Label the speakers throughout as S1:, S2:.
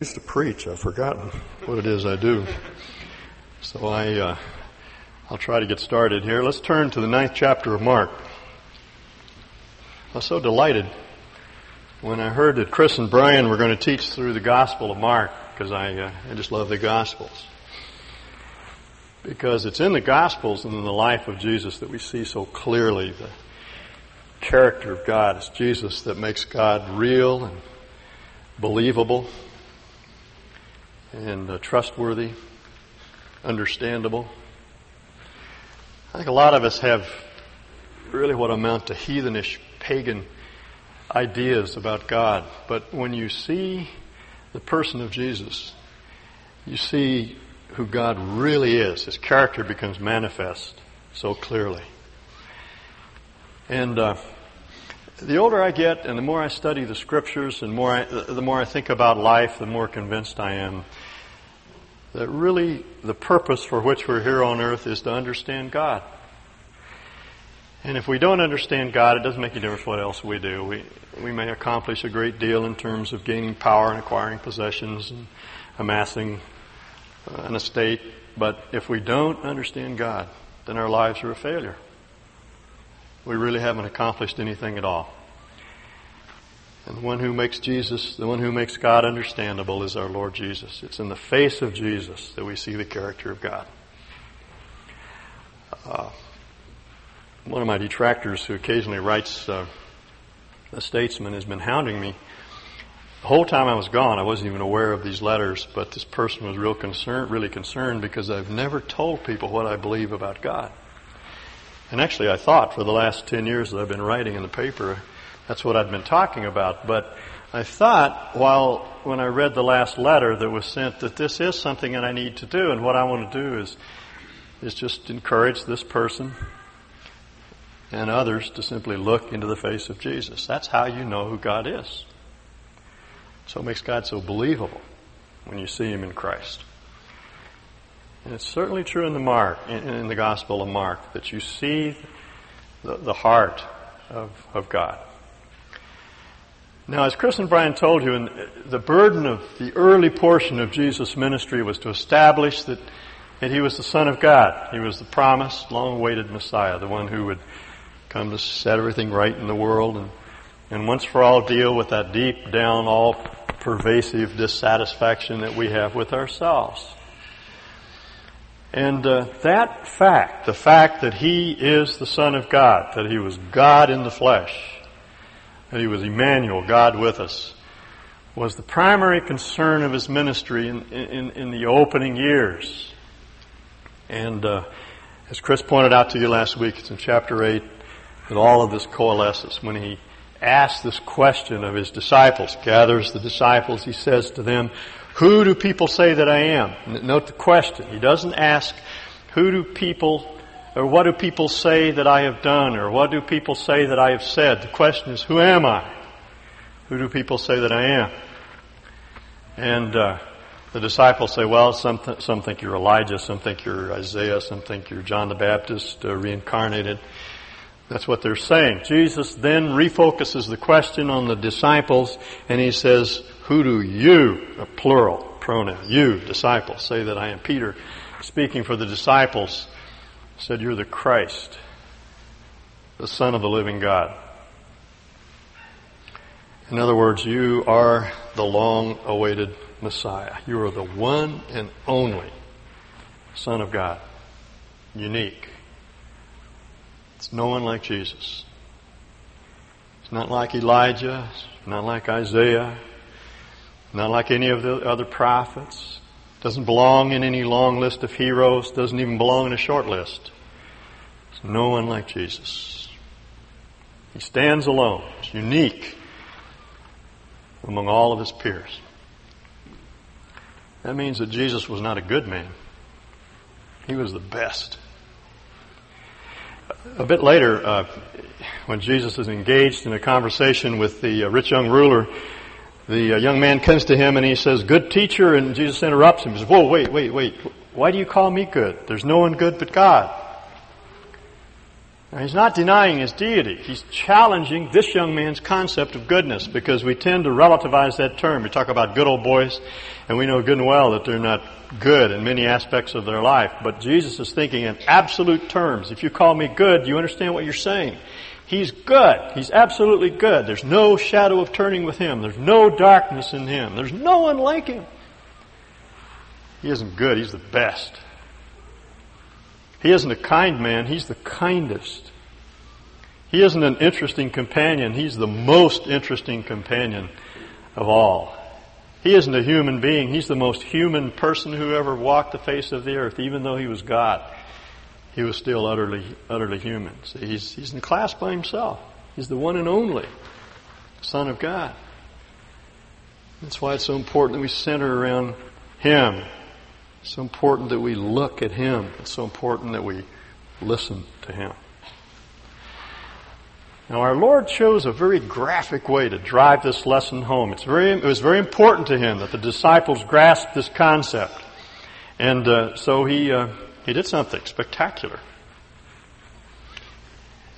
S1: used to preach. I've forgotten what it is I do. So I, uh, I'll try to get started here. Let's turn to the ninth chapter of Mark. I was so delighted when I heard that Chris and Brian were going to teach through the Gospel of Mark because I, uh, I just love the Gospels. Because it's in the Gospels and in the life of Jesus that we see so clearly the character of God. It's Jesus that makes God real and believable and uh, trustworthy, understandable. I think a lot of us have really what amount to heathenish, pagan ideas about God. But when you see the person of Jesus, you see who God really is. His character becomes manifest so clearly. And uh, the older I get, and the more I study the scriptures, and more I, the more I think about life, the more convinced I am that really the purpose for which we're here on earth is to understand God. And if we don't understand God, it doesn't make any difference what else we do. We, we may accomplish a great deal in terms of gaining power and acquiring possessions and amassing an estate, but if we don't understand God, then our lives are a failure. We really haven't accomplished anything at all. And the one who makes Jesus, the one who makes God understandable is our Lord Jesus. It's in the face of Jesus that we see the character of God. Uh, one of my detractors who occasionally writes uh, a statesman has been hounding me. The whole time I was gone, I wasn't even aware of these letters, but this person was real concerned, really concerned because I've never told people what I believe about God. And actually, I thought for the last 10 years that I've been writing in the paper, that's what I'd been talking about. But I thought while, when I read the last letter that was sent, that this is something that I need to do. And what I want to do is, is just encourage this person and others to simply look into the face of Jesus. That's how you know who God is. So it makes God so believable when you see Him in Christ. And it's certainly true in the Mark, in, in the Gospel of Mark, that you see the, the heart of, of God. Now, as Chris and Brian told you, the burden of the early portion of Jesus' ministry was to establish that, that he was the Son of God. He was the promised, long-awaited Messiah, the one who would come to set everything right in the world and, and once for all deal with that deep down, all pervasive dissatisfaction that we have with ourselves. And uh, that fact, the fact that he is the Son of God, that he was God in the flesh, that he was Emmanuel, God with us, was the primary concern of his ministry in, in, in the opening years. And uh, as Chris pointed out to you last week, it's in chapter 8 that all of this coalesces. When he asks this question of his disciples, gathers the disciples, he says to them, Who do people say that I am? Note the question. He doesn't ask, Who do people or what do people say that I have done? Or what do people say that I have said? The question is, who am I? Who do people say that I am? And uh, the disciples say, well, some, th- some think you're Elijah, some think you're Isaiah, some think you're John the Baptist uh, reincarnated. That's what they're saying. Jesus then refocuses the question on the disciples and he says, who do you, a plural pronoun, you, disciples, say that I am? Peter, speaking for the disciples, said, You're the Christ, the Son of the living God. In other words, you are the long awaited Messiah. You are the one and only Son of God. Unique. It's no one like Jesus. It's not like Elijah. Not like Isaiah. Not like any of the other prophets. Doesn't belong in any long list of heroes. Doesn't even belong in a short list. It's no one like Jesus. He stands alone. He's unique among all of his peers. That means that Jesus was not a good man. He was the best. A bit later, uh, when Jesus is engaged in a conversation with the uh, rich young ruler, the uh, young man comes to him and he says, good teacher, and Jesus interrupts him. He says, whoa, wait, wait, wait. Why do you call me good? There's no one good but God. Now, he's not denying his deity. He's challenging this young man's concept of goodness because we tend to relativize that term. We talk about good old boys, and we know good and well that they're not good in many aspects of their life. But Jesus is thinking in absolute terms. If you call me good, you understand what you're saying. He's good. He's absolutely good. There's no shadow of turning with him. There's no darkness in him. There's no one like him. He isn't good. He's the best. He isn't a kind man, he's the kindest. He isn't an interesting companion, he's the most interesting companion of all. He isn't a human being, he's the most human person who ever walked the face of the earth, even though he was God. He was still utterly, utterly human. See, he's, he's in class by himself. He's the one and only Son of God. That's why it's so important that we center around Him it's so important that we look at Him. It's so important that we listen to Him. Now, our Lord chose a very graphic way to drive this lesson home. It's very, it was very important to Him that the disciples grasp this concept. And uh, so He, uh, he did something spectacular.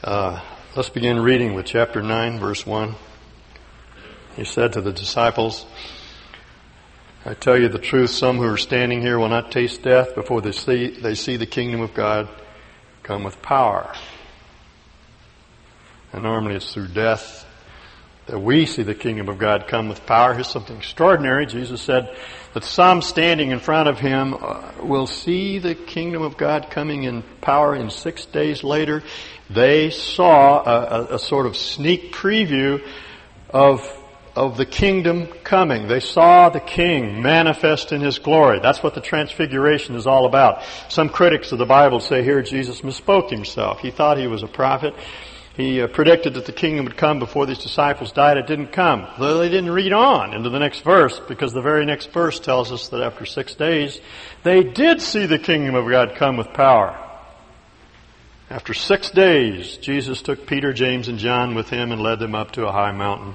S1: Uh, let's begin reading with chapter 9, verse 1. He said to the disciples, I tell you the truth, some who are standing here will not taste death before they see, they see the kingdom of God come with power. And normally it's through death that we see the kingdom of God come with power. Here's something extraordinary. Jesus said that some standing in front of him uh, will see the kingdom of God coming in power in six days later. They saw a, a, a sort of sneak preview of of the kingdom coming. They saw the king manifest in his glory. That's what the transfiguration is all about. Some critics of the Bible say here Jesus misspoke himself. He thought he was a prophet. He uh, predicted that the kingdom would come before these disciples died. It didn't come. Though they didn't read on into the next verse because the very next verse tells us that after six days, they did see the kingdom of God come with power. After six days, Jesus took Peter, James, and John with him and led them up to a high mountain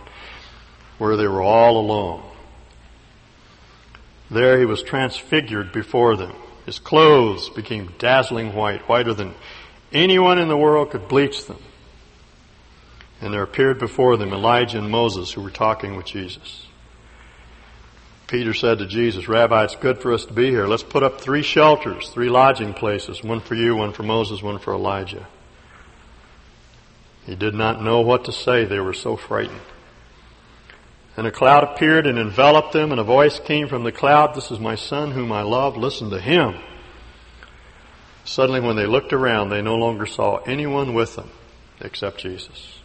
S1: where they were all alone. There he was transfigured before them. His clothes became dazzling white, whiter than anyone in the world could bleach them. And there appeared before them Elijah and Moses who were talking with Jesus. Peter said to Jesus, Rabbi, it's good for us to be here. Let's put up three shelters, three lodging places, one for you, one for Moses, one for Elijah. He did not know what to say. They were so frightened. And a cloud appeared and enveloped them, and a voice came from the cloud, This is my son whom I love, listen to him. Suddenly, when they looked around, they no longer saw anyone with them except Jesus.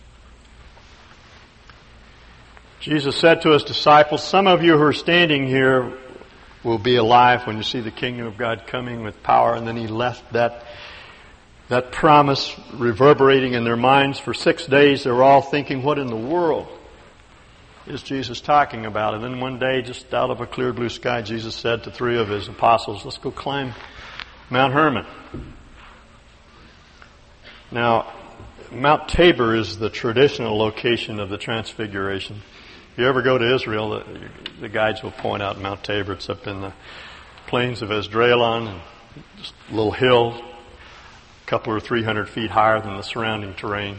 S1: Jesus said to his disciples, Some of you who are standing here will be alive when you see the kingdom of God coming with power. And then he left that, that promise reverberating in their minds for six days. They were all thinking, What in the world? Is Jesus talking about? And then one day, just out of a clear blue sky, Jesus said to three of his apostles, let's go climb Mount Hermon. Now, Mount Tabor is the traditional location of the Transfiguration. If you ever go to Israel, the, the guides will point out Mount Tabor. It's up in the plains of Esdraelon, just a little hill, a couple or three hundred feet higher than the surrounding terrain.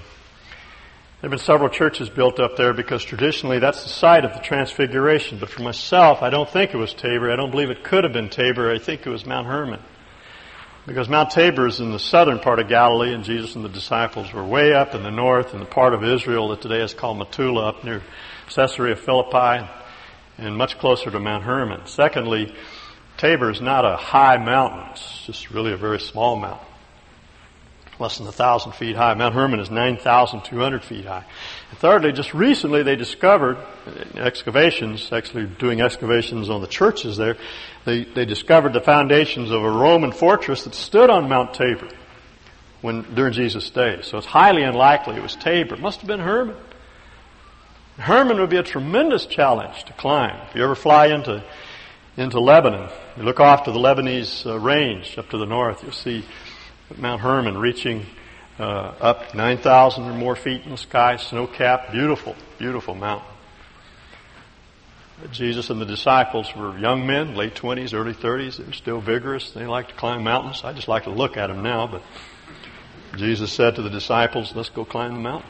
S1: There have been several churches built up there because traditionally that's the site of the Transfiguration. But for myself, I don't think it was Tabor. I don't believe it could have been Tabor. I think it was Mount Hermon. Because Mount Tabor is in the southern part of Galilee and Jesus and the disciples were way up in the north in the part of Israel that today is called Metula up near Caesarea Philippi and much closer to Mount Hermon. Secondly, Tabor is not a high mountain. It's just really a very small mountain less than a thousand feet high. Mount Hermon is 9,200 feet high. And thirdly, just recently they discovered excavations, actually doing excavations on the churches there, they, they discovered the foundations of a Roman fortress that stood on Mount Tabor when, during Jesus' day. So it's highly unlikely it was Tabor. It must have been Hermon. Hermon would be a tremendous challenge to climb. If you ever fly into, into Lebanon, you look off to the Lebanese uh, range up to the north, you'll see Mount Hermon reaching uh, up 9,000 or more feet in the sky, snow capped, beautiful, beautiful mountain. Jesus and the disciples were young men, late 20s, early 30s. They were still vigorous. They liked to climb mountains. I just like to look at them now, but Jesus said to the disciples, let's go climb the mountain.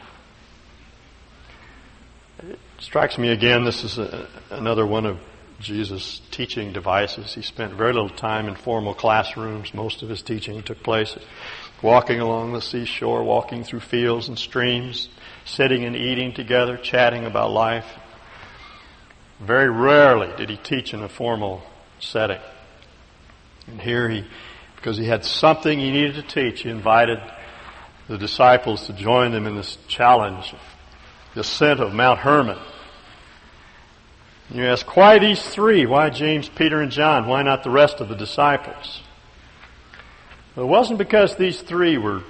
S1: It strikes me again, this is a, another one of Jesus' teaching devices. He spent very little time in formal classrooms. Most of his teaching took place walking along the seashore, walking through fields and streams, sitting and eating together, chatting about life. Very rarely did he teach in a formal setting. And here he, because he had something he needed to teach, he invited the disciples to join him in this challenge, the ascent of Mount Hermon. You ask, why these three? Why James, Peter, and John? Why not the rest of the disciples? Well, it wasn't because these three were,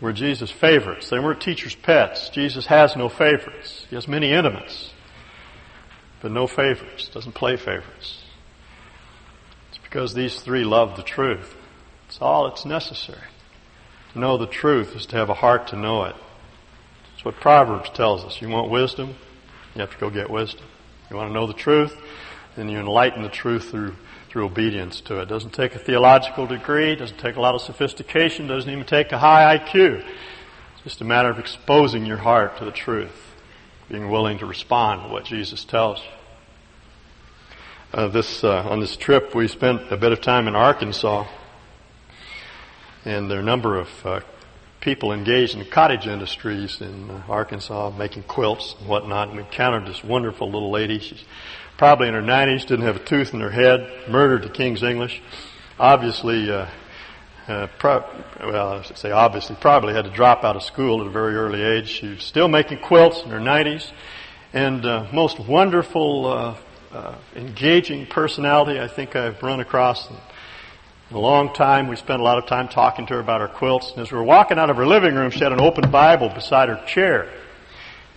S1: were Jesus' favorites. They weren't teachers' pets. Jesus has no favorites. He has many intimates but no favorites, doesn't play favorites. It's because these three love the truth. It's all that's necessary. To know the truth is to have a heart to know it. It's what Proverbs tells us. You want wisdom? You have to go get wisdom. You want to know the truth? Then you enlighten the truth through through obedience to it. Doesn't take a theological degree, doesn't take a lot of sophistication, doesn't even take a high IQ. It's just a matter of exposing your heart to the truth being willing to respond to what Jesus tells you. Uh, this uh, on this trip, we spent a bit of time in Arkansas, and there are a number of uh, people engaged in cottage industries in Arkansas, making quilts and whatnot. And we encountered this wonderful little lady. She's probably in her 90s, didn't have a tooth in her head, murdered the King's English. Obviously, uh, uh, pro- well, I should say obviously, probably had to drop out of school at a very early age. She was still making quilts in her 90s, and uh, most wonderful, uh, uh, engaging personality I think I've run across a long time. We spent a lot of time talking to her about her quilts, and as we were walking out of her living room, she had an open Bible beside her chair.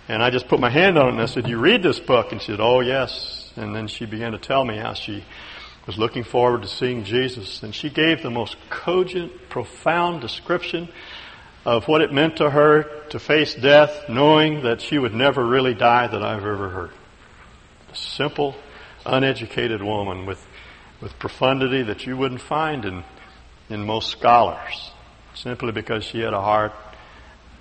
S1: And I just put my hand on it and I said, you read this book? And she said, oh yes. And then she began to tell me how she was looking forward to seeing Jesus, and she gave the most cogent, profound description of what it meant to her to face death, knowing that she would never really die that I've ever heard. A simple, uneducated woman with, with profundity that you wouldn't find in, in most scholars, simply because she had a heart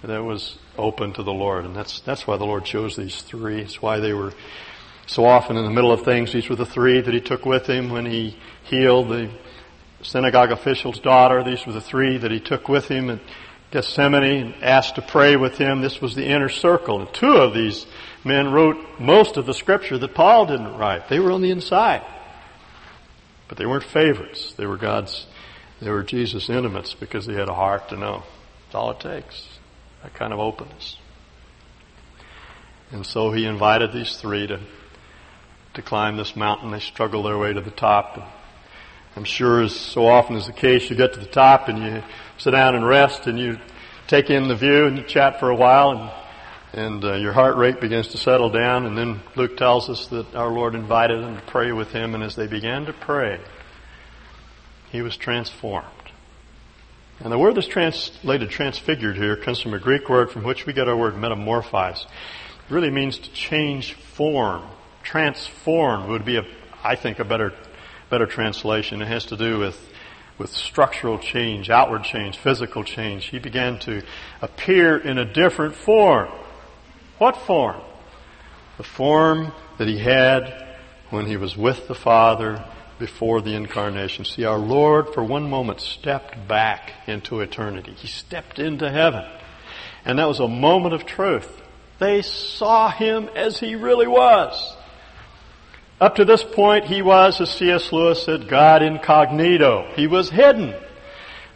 S1: that was open to the Lord. And that's, that's why the Lord chose these three. It's why they were so often in the middle of things, these were the three that he took with him when he healed the synagogue official's daughter. These were the three that he took with him in Gethsemane and asked to pray with him. This was the inner circle. And two of these men wrote most of the scripture that Paul didn't write. They were on the inside. But they weren't favorites. They were God's, they were Jesus' intimates because they had a heart to know. That's all it takes. That kind of openness. And so he invited these three to to climb this mountain. They struggle their way to the top. And I'm sure as so often is the case, you get to the top and you sit down and rest and you take in the view and you chat for a while and and uh, your heart rate begins to settle down and then Luke tells us that our Lord invited them to pray with him and as they began to pray he was transformed. And the word that's translated transfigured here comes from a Greek word from which we get our word metamorphize. It really means to change form transformed would be a, I think, a better, better translation. It has to do with, with structural change, outward change, physical change. He began to appear in a different form. What form? The form that he had when he was with the Father before the incarnation. See, our Lord for one moment stepped back into eternity. He stepped into heaven. And that was a moment of truth. They saw him as he really was. Up to this point, he was, as C.S. Lewis said, God incognito. He was hidden.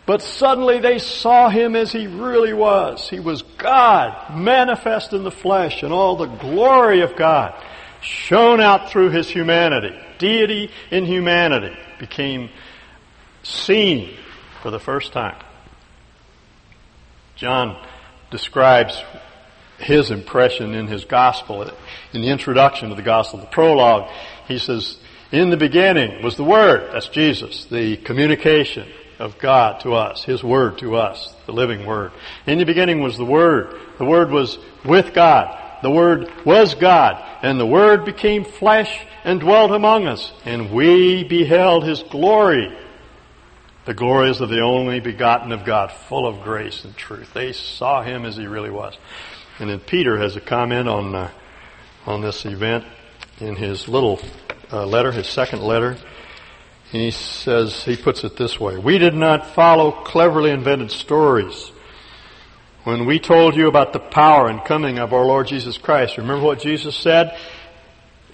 S1: But suddenly they saw him as he really was. He was God, manifest in the flesh, and all the glory of God shone out through his humanity. Deity in humanity became seen for the first time. John describes his impression in his gospel. In the introduction to the gospel, the prologue, he says, in the beginning was the Word, that's Jesus, the communication of God to us, His Word to us, the living Word. In the beginning was the Word. The Word was with God. The Word was God. And the Word became flesh and dwelt among us. And we beheld His glory. The glories of the only begotten of God, full of grace and truth. They saw him as he really was. And then Peter has a comment on uh, on this event in his little uh, letter, his second letter. He says he puts it this way: We did not follow cleverly invented stories when we told you about the power and coming of our Lord Jesus Christ. Remember what Jesus said?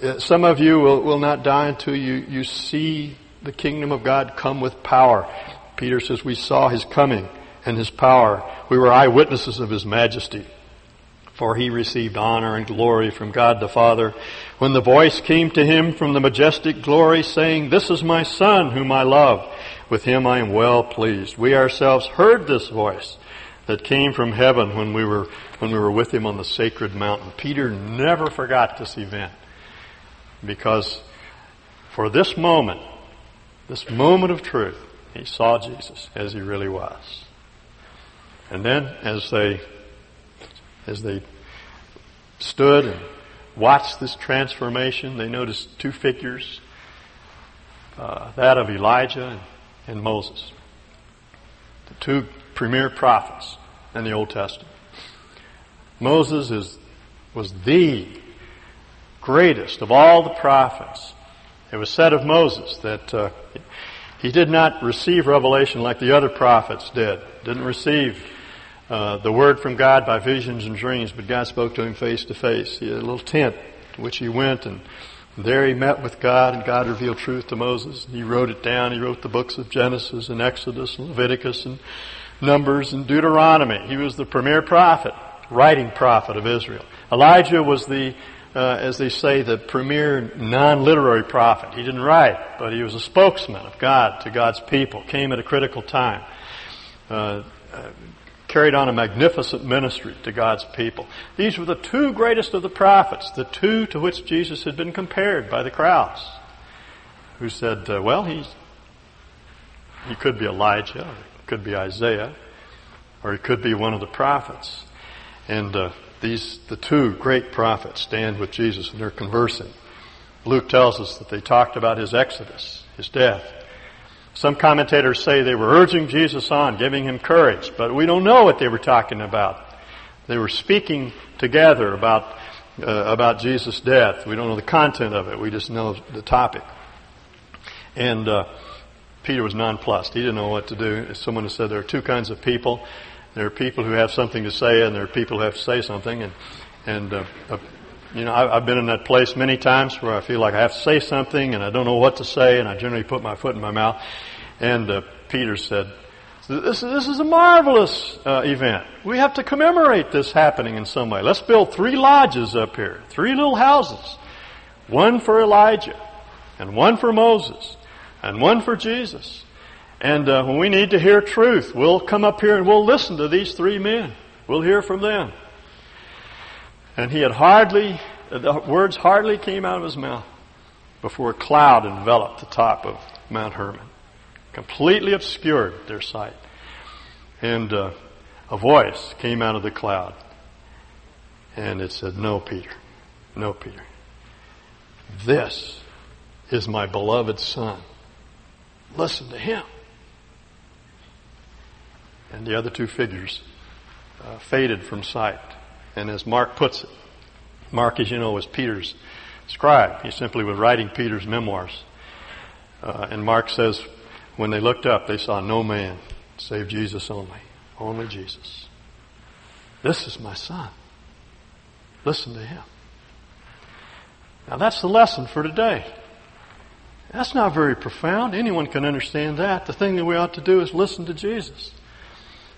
S1: Uh, some of you will, will not die until you, you see the kingdom of God come with power. Peter says we saw his coming and his power. We were eyewitnesses of his majesty. For he received honor and glory from God the Father when the voice came to him from the majestic glory saying, This is my son whom I love. With him I am well pleased. We ourselves heard this voice that came from heaven when we were, when we were with him on the sacred mountain. Peter never forgot this event because for this moment, this moment of truth, he saw Jesus as he really was. And then as they, as they stood and watched this transformation, they noticed two figures, uh, that of Elijah and, Moses, the two premier prophets in the Old Testament. Moses is, was the greatest of all the prophets. It was said of Moses that uh, he did not receive revelation like the other prophets did. Didn't receive uh, the word from God by visions and dreams, but God spoke to him face to face. He had a little tent to which he went, and there he met with God, and God revealed truth to Moses. He wrote it down. He wrote the books of Genesis and Exodus and Leviticus and Numbers and Deuteronomy. He was the premier prophet, writing prophet of Israel. Elijah was the uh, as they say, the premier non-literary prophet. He didn't write, but he was a spokesman of God to God's people. Came at a critical time. Uh, uh, carried on a magnificent ministry to God's people. These were the two greatest of the prophets, the two to which Jesus had been compared by the crowds, who said, uh, "Well, he's he could be Elijah, or he could be Isaiah, or he could be one of the prophets." And uh, these, the two great prophets stand with Jesus and they're conversing. Luke tells us that they talked about his exodus, his death. Some commentators say they were urging Jesus on, giving him courage, but we don't know what they were talking about. They were speaking together about, uh, about Jesus' death. We don't know the content of it. We just know the topic. And, uh, Peter was nonplussed. He didn't know what to do. Someone said there are two kinds of people. There are people who have something to say, and there are people who have to say something. And and uh, you know, I've been in that place many times where I feel like I have to say something, and I don't know what to say, and I generally put my foot in my mouth. And uh, Peter said, "This this is a marvelous uh, event. We have to commemorate this happening in some way. Let's build three lodges up here, three little houses, one for Elijah, and one for Moses, and one for Jesus." And uh, when we need to hear truth, we'll come up here and we'll listen to these three men. We'll hear from them. And he had hardly, the words hardly came out of his mouth before a cloud enveloped the top of Mount Hermon, completely obscured their sight. And uh, a voice came out of the cloud, and it said, No, Peter. No, Peter. This is my beloved Son. Listen to him and the other two figures uh, faded from sight. And as Mark puts it, Mark, as you know, was Peter's scribe. He simply was writing Peter's memoirs. Uh, and Mark says, when they looked up, they saw no man save Jesus only. Only Jesus. This is my son. Listen to him. Now that's the lesson for today. That's not very profound. Anyone can understand that. The thing that we ought to do is listen to Jesus.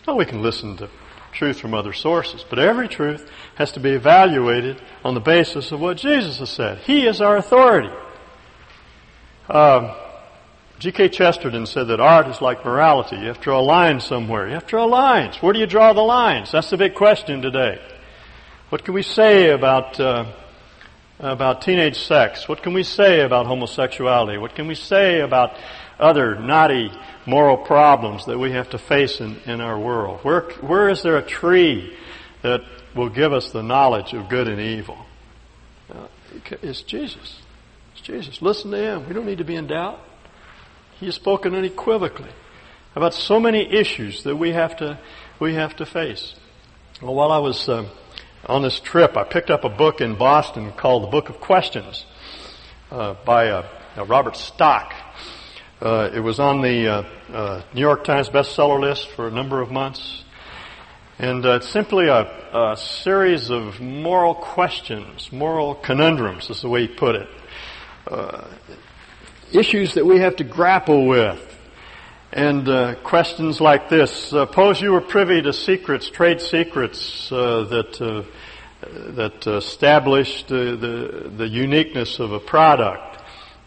S1: Well, we can listen to truth from other sources, but every truth has to be evaluated on the basis of what Jesus has said. He is our authority. Um, G.K. Chesterton said that art is like morality. You have to draw a line somewhere. You have to draw lines. Where do you draw the lines? That's the big question today. What can we say about uh, about teenage sex? What can we say about homosexuality? What can we say about other naughty moral problems that we have to face in, in our world? Where, where is there a tree that will give us the knowledge of good and evil? Uh, it's Jesus. It's Jesus. Listen to Him. We don't need to be in doubt. He has spoken unequivocally about so many issues that we have to, we have to face. Well, while I was uh, on this trip, I picked up a book in Boston called The Book of Questions uh, by uh, Robert Stock. Uh, it was on the uh, uh, New York Times bestseller list for a number of months. And it's simply a, a, series of moral questions, moral conundrums is the way he put it. issues that we have to grapple with. And uh, questions like this: Suppose you were privy to secrets, trade secrets uh, that uh, that established the the uniqueness of a product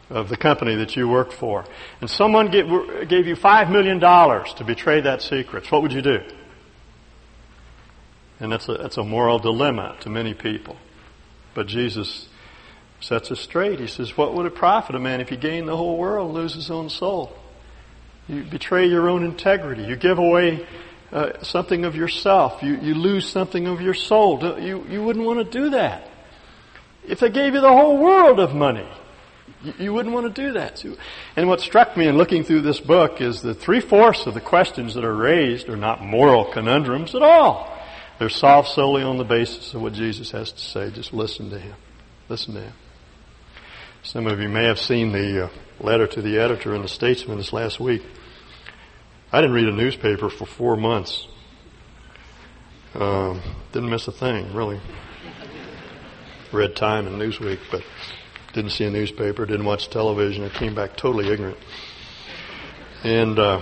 S1: of the company that you work for, and someone gave, gave you five million dollars to betray that secret. What would you do? And that's a that's a moral dilemma to many people. But Jesus sets us straight. He says, "What would it profit a man if he gained the whole world and lose his own soul?" You betray your own integrity. You give away uh, something of yourself. You, you lose something of your soul. You, you wouldn't want to do that. If they gave you the whole world of money, you, wouldn't want to do that. And what struck me in looking through this book is that three-fourths of the questions that are raised are not moral conundrums at all. They're solved solely on the basis of what Jesus has to say. Just listen to Him. Listen to Him. Some of you may have seen the uh, letter to the editor in the Statesman this last week. I didn't read a newspaper for four months. Um, didn't miss a thing, really. Read Time and Newsweek, but didn't see a newspaper, didn't watch television. I came back totally ignorant. And uh,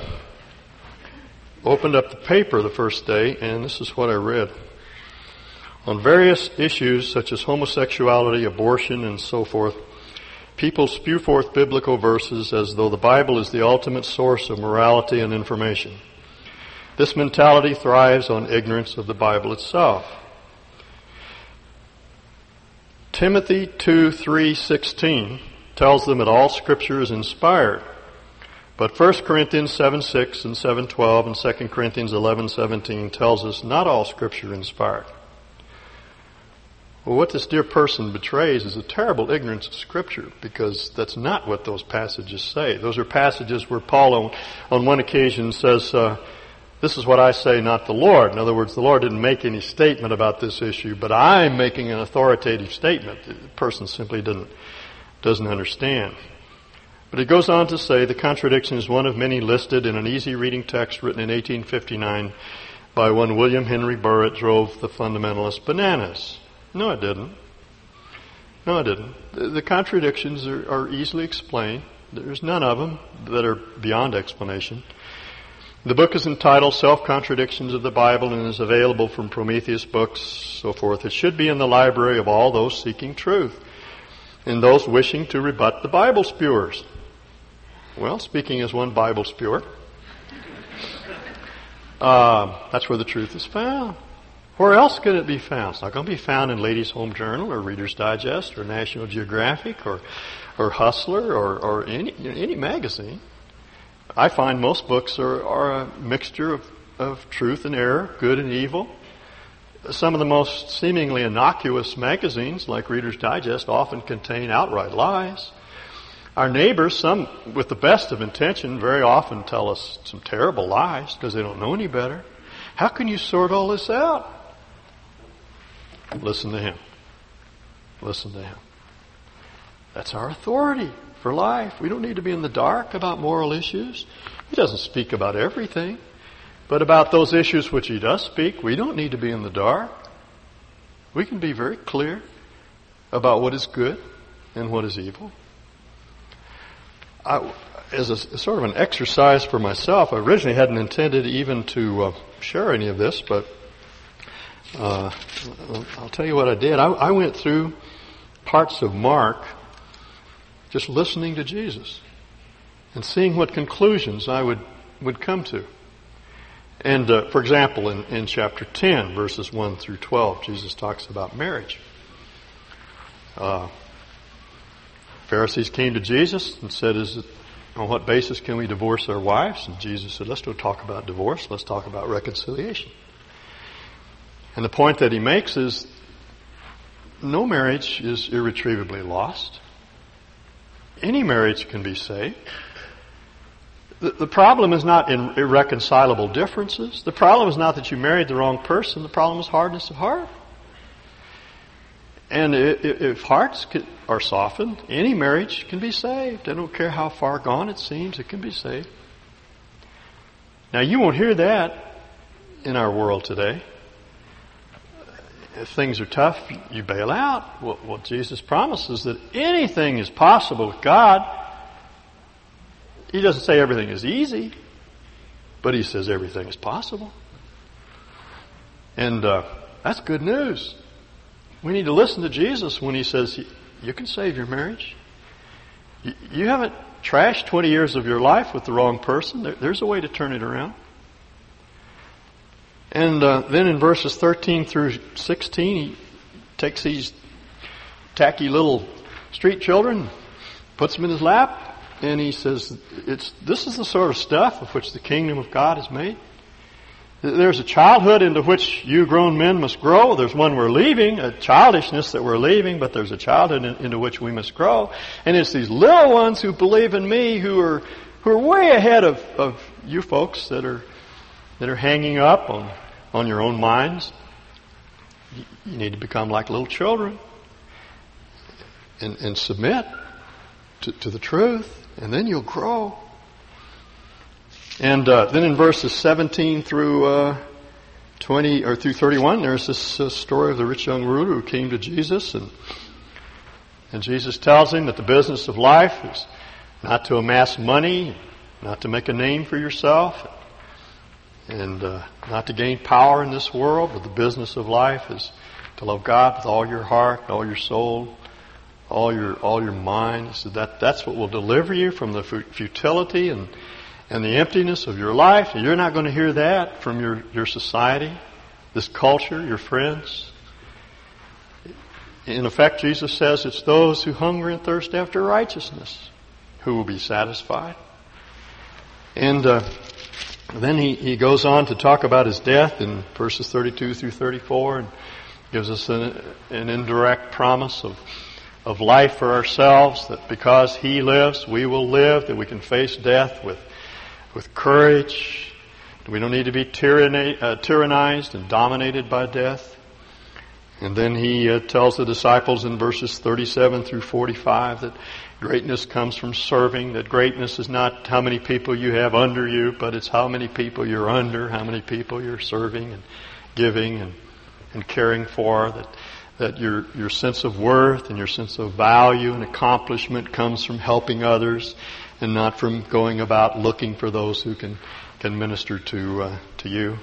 S1: opened up the paper the first day, and this is what I read. On various issues such as homosexuality, abortion, and so forth, People spew forth biblical verses as though the Bible is the ultimate source of morality and information. This mentality thrives on ignorance of the Bible itself. Timothy 2:3:16 tells them that all scripture is inspired. But 1 Corinthians 7:6 and 7:12 and 2 Corinthians 11:17 tells us not all scripture is inspired. Well, what this dear person betrays is a terrible ignorance of Scripture because that's not what those passages say. Those are passages where Paul, on, on one occasion, says, uh, "This is what I say, not the Lord." In other words, the Lord didn't make any statement about this issue, but I'm making an authoritative statement. The person simply didn't doesn't understand. But he goes on to say the contradiction is one of many listed in an easy reading text written in 1859 by one William Henry Burr, it drove the fundamentalists bananas. No, it didn't. No, it didn't. The, the contradictions are, are easily explained. There's none of them that are beyond explanation. The book is entitled Self-Contradictions of the Bible and is available from Prometheus Books, so forth. It should be in the library of all those seeking truth and those wishing to rebut the Bible spewers. Well, speaking as one Bible spewer, uh, that's where the truth is found. Where else could it be found? It's not going to be found in Ladies' Home Journal or Reader's Digest or National Geographic or, or Hustler or, or any, any magazine. I find most books are, are a mixture of, of truth and error, good and evil. Some of the most seemingly innocuous magazines, like Reader's Digest, often contain outright lies. Our neighbors, some with the best of intention, very often tell us some terrible lies because they don't know any better. How can you sort all this out? Listen to Him. Listen to Him. That's our authority for life. We don't need to be in the dark about moral issues. He doesn't speak about everything. But about those issues which He does speak, we don't need to be in the dark. We can be very clear about what is good and what is evil. I, as a, sort of an exercise for myself, I originally hadn't intended even to uh, share any of this, but uh, I'll tell you what I did. I, I went through parts of Mark just listening to Jesus and seeing what conclusions I would, would come to. And uh, for example, in, in chapter 10, verses 1 through 12, Jesus talks about marriage. Uh, Pharisees came to Jesus and said, Is it, on what basis can we divorce our wives? And Jesus said, Let's don't talk about divorce, let's talk about reconciliation. And the point that he makes is no marriage is irretrievably lost. Any marriage can be saved. The, the problem is not in irreconcilable differences. The problem is not that you married the wrong person. The problem is hardness of heart. And if hearts are softened, any marriage can be saved. I don't care how far gone it seems, it can be saved. Now, you won't hear that in our world today. If things are tough, you bail out. What, what Jesus promises that anything is possible with God. He doesn't say everything is easy, but he says everything is possible. And uh, that's good news. We need to listen to Jesus when he says, you can save your marriage. You haven't trashed 20 years of your life with the wrong person. There's a way to turn it around. And uh, then in verses 13 through 16, he takes these tacky little street children, puts them in his lap, and he says, "It's this is the sort of stuff of which the kingdom of God is made." There's a childhood into which you grown men must grow. There's one we're leaving, a childishness that we're leaving, but there's a childhood into which we must grow. And it's these little ones who believe in me who are, who are way ahead of, of you folks that are, that are hanging up on, on your own minds. You need to become like little children and, and submit to, to the truth, and then you'll grow. And uh, then in verses 17 through uh, 20 or through 31, there's this uh, story of the rich young ruler who came to Jesus, and and Jesus tells him that the business of life is not to amass money, not to make a name for yourself, and uh, not to gain power in this world, but the business of life is to love God with all your heart, all your soul, all your all your mind. So that that's what will deliver you from the futility and and the emptiness of your life. You're not going to hear that from your, your society, this culture, your friends. In effect, Jesus says it's those who hunger and thirst after righteousness who will be satisfied. And uh, then he, he goes on to talk about his death in verses 32 through 34 and gives us an, an indirect promise of, of life for ourselves, that because he lives, we will live, that we can face death with with courage. We don't need to be uh, tyrannized and dominated by death. And then he uh, tells the disciples in verses 37 through 45 that greatness comes from serving, that greatness is not how many people you have under you, but it's how many people you're under, how many people you're serving and giving and, and caring for, that, that your, your sense of worth and your sense of value and accomplishment comes from helping others and not from going about looking for those who can, can minister to, uh, to you.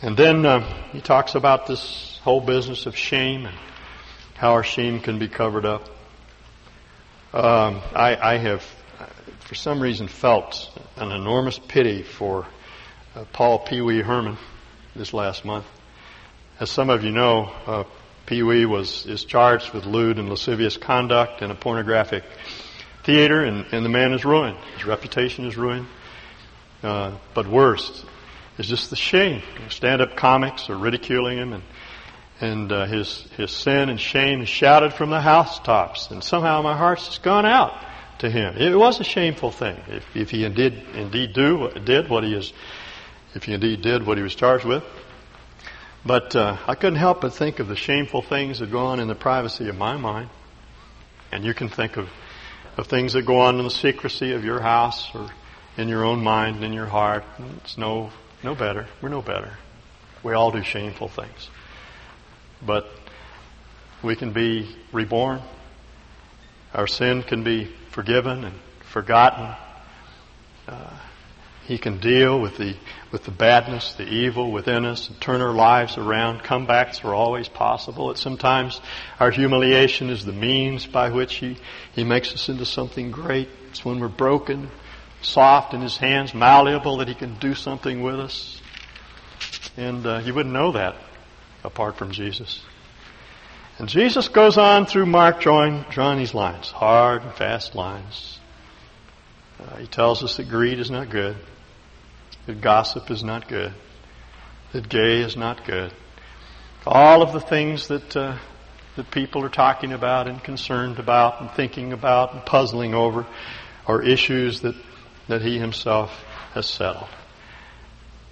S1: And then uh, he talks about this whole business of shame and how our shame can be covered up. Um, I, I, have, for some reason, felt an enormous pity for uh, Paul Pee Wee Herman this last month. As some of you know, uh, Pee Wee was is charged with lewd and lascivious conduct in a pornographic theater, and, and the man is ruined. His reputation is ruined. Uh, but worse is just the shame. Stand-up comics are ridiculing him, and and uh, his his sin and shame shouted from the housetops. And somehow my heart's gone out to him. It was a shameful thing. If if he indeed indeed do did what he is, if he indeed did what he was charged with. But uh, I couldn't help but think of the shameful things that go on in the privacy of my mind. And you can think of of things that go on in the secrecy of your house or in your own mind and in your heart. It's no, no better. We're no better. We all do shameful things. But we can be reborn. Our sin can be forgiven and forgotten. Uh, he can deal with the with the badness, the evil within us, and turn our lives around. Comebacks are always possible. At sometimes our humiliation is the means by which He He makes us into something great. It's when we're broken, soft in His hands, malleable, that He can do something with us. And uh, you wouldn't know that apart from Jesus. And Jesus goes on through Mark drawing, drawing these lines, hard and fast lines. Uh, he tells us that greed is not good that gossip is not good, that gay is not good. All of the things that uh, that people are talking about and concerned about and thinking about and puzzling over are issues that that He Himself has settled.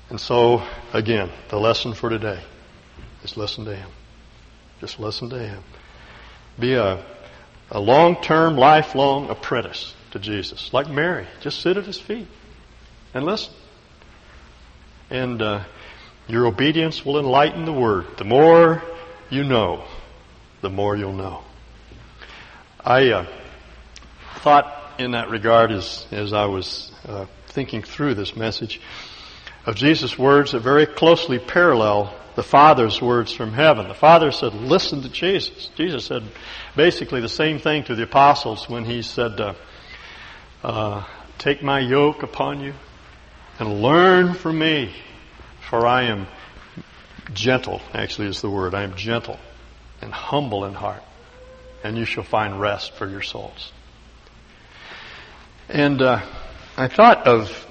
S1: And so, again, the lesson for today is listen to Him. Just listen to Him. Be a, a long-term, lifelong apprentice to Jesus. Like Mary. Just sit at His feet and listen. And uh, your obedience will enlighten the Word. The more you know, the more you'll know. I uh, thought in that regard as, as I was uh, thinking through this message of Jesus' words that very closely parallel the Father's words from heaven. The Father said, listen to Jesus. Jesus said basically the same thing to the apostles when he said, uh, uh, take my yoke upon you and learn from me, for I am gentle, actually is the word. I am gentle and humble in heart, and you shall find rest for your souls. And uh, I thought of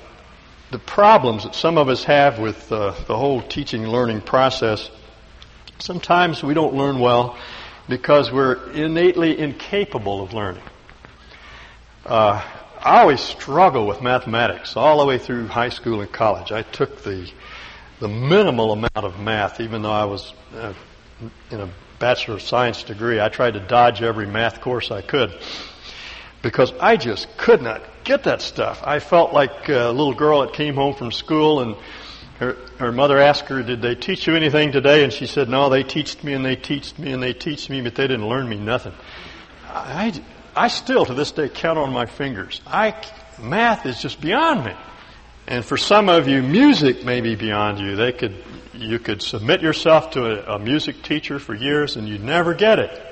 S1: the problems that some of us have with uh, the whole teaching and learning process. Sometimes we don't learn well because we're innately incapable of learning. Uh, I always struggle with mathematics all the way through high school and college. I took the the minimal amount of math, even though I was uh, in a bachelor of science degree. I tried to dodge every math course I could because I just could not get that stuff. I felt like a little girl that came home from school and her, her mother asked her, did they teach you anything today? And she said, no, they teached me and they teached me and they teached me, but they didn't learn me nothing. I, I still to this day count on my fingers. I, math is just beyond me. And for some of you, music may be beyond you. They could, you could submit yourself to a, a music teacher for years and you'd never get it.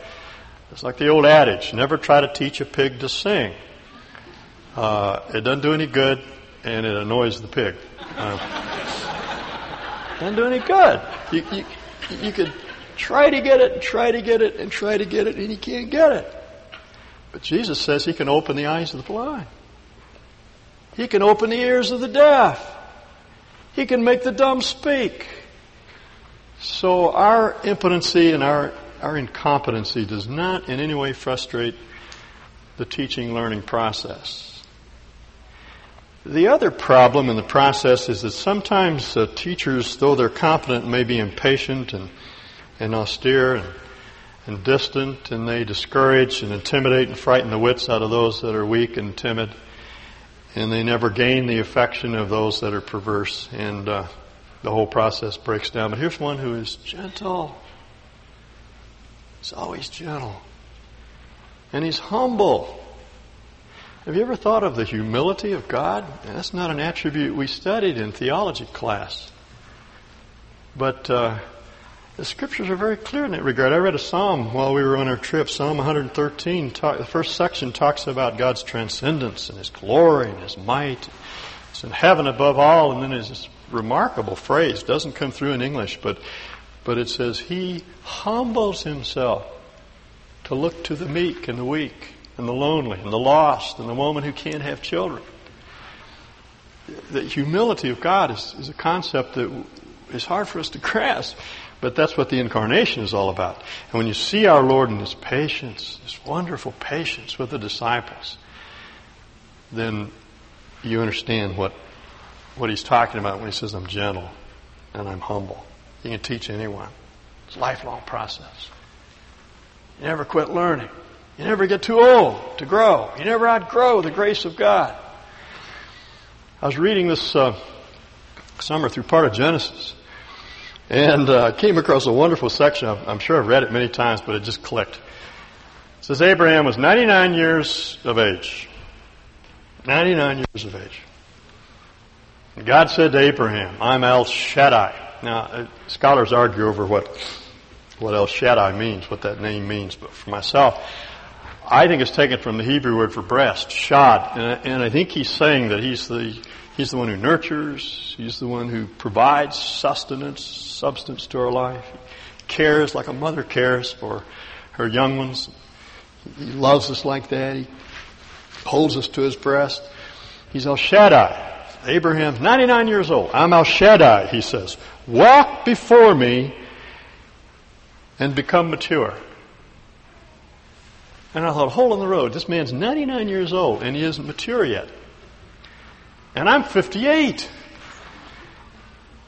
S1: It's like the old adage, never try to teach a pig to sing. Uh, it doesn't do any good and it annoys the pig. Uh, doesn't do any good. You, you, you could try to get it and try to get it and try to get it and you can't get it. But Jesus says he can open the eyes of the blind. He can open the ears of the deaf. He can make the dumb speak. So our impotency and our, our incompetency does not in any way frustrate the teaching learning process. The other problem in the process is that sometimes uh, teachers, though they're competent, may be impatient and, and austere and, and distant, and they discourage and intimidate and frighten the wits out of those that are weak and timid and they never gain the affection of those that are perverse, and uh, the whole process breaks down. But here's one who is gentle. He's always gentle. And he's humble. Have you ever thought of the humility of God? That's not an attribute we studied in theology class. But uh, the scriptures are very clear in that regard. I read a psalm while we were on our trip. Psalm 113, talk, the first section talks about God's transcendence and His glory and His might. It's in heaven above all, and then there's this remarkable phrase. Doesn't come through in English, but but it says He humbles Himself to look to the meek and the weak and the lonely and the lost and the woman who can't have children. The humility of God is, is a concept that is hard for us to grasp. But that's what the incarnation is all about. And when you see our Lord in His patience, His wonderful patience with the disciples, then you understand what, what He's talking about when He says, I'm gentle and I'm humble. You can teach anyone. It's a lifelong process. You never quit learning. You never get too old to grow. You never outgrow the grace of God. I was reading this uh, summer through part of Genesis. And uh, came across a wonderful section. I'm sure I've read it many times, but it just clicked. It says Abraham was 99 years of age. 99 years of age. And God said to Abraham, I'm El Shaddai. Now, uh, scholars argue over what, what El Shaddai means, what that name means, but for myself, I think it's taken from the Hebrew word for breast, shad, and, and I think he's saying that he's the He's the one who nurtures. He's the one who provides sustenance, substance to our life. He cares like a mother cares for her young ones. He loves us like that. He holds us to his breast. He's El Shaddai. Abraham's 99 years old. I'm El Shaddai, he says. Walk before me and become mature. And I thought, hole in the road. This man's 99 years old and he isn't mature yet. And I'm 58.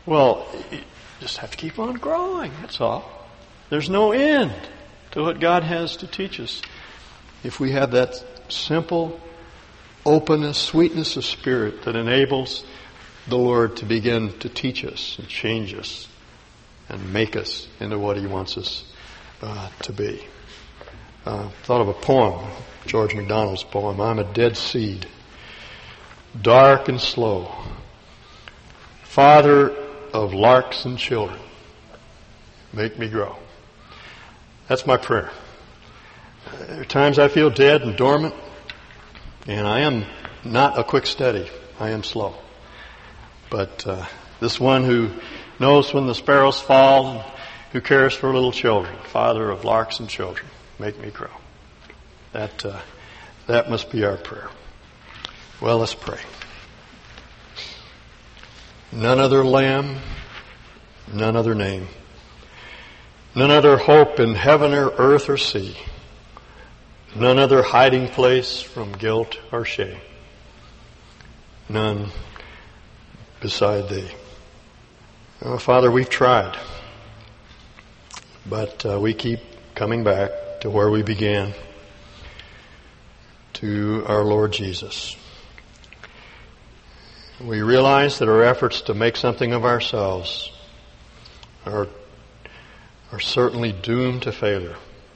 S1: Well, you just have to keep on growing, that's all. There's no end to what God has to teach us. If we have that simple openness, sweetness of spirit that enables the Lord to begin to teach us and change us and make us into what He wants us uh, to be. Uh, thought of a poem, George MacDonald's poem, I'm a dead seed, dark and slow, father of larks and children, make me grow. That's my prayer. There are times I feel dead and dormant, and I am not a quick study. I am slow. But uh, this one who knows when the sparrows fall, who cares for little children, father of larks and children, make me grow. That uh, that must be our prayer. Well, let's pray. None other Lamb, none other name, none other hope in heaven or earth or sea, none other hiding place from guilt or shame, none beside thee. Oh, Father, we've tried, but uh, we keep coming back to where we began, to our Lord Jesus. We realize that our efforts to make something of ourselves are, are certainly doomed to failure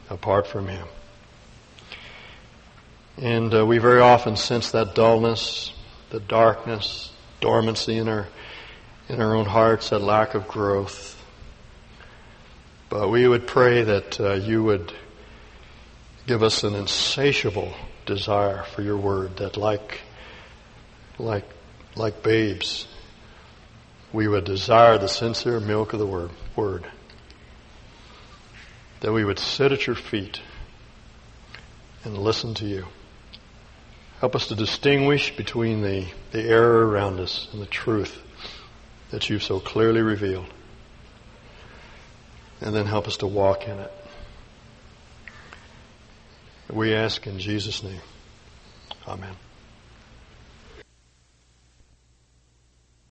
S1: apart from Him. And uh, we very often sense that dullness, the darkness, dormancy in our, in our own hearts, that lack of growth. But we would pray that uh, you would give us an insatiable desire for your word, that like, like, like babes, we would desire the sincere milk of the word, word. That we would sit at your feet and listen to you. Help us to distinguish between the, the error around us and the truth that you've so clearly revealed. And then help us to walk in it. We ask in Jesus' name. Amen.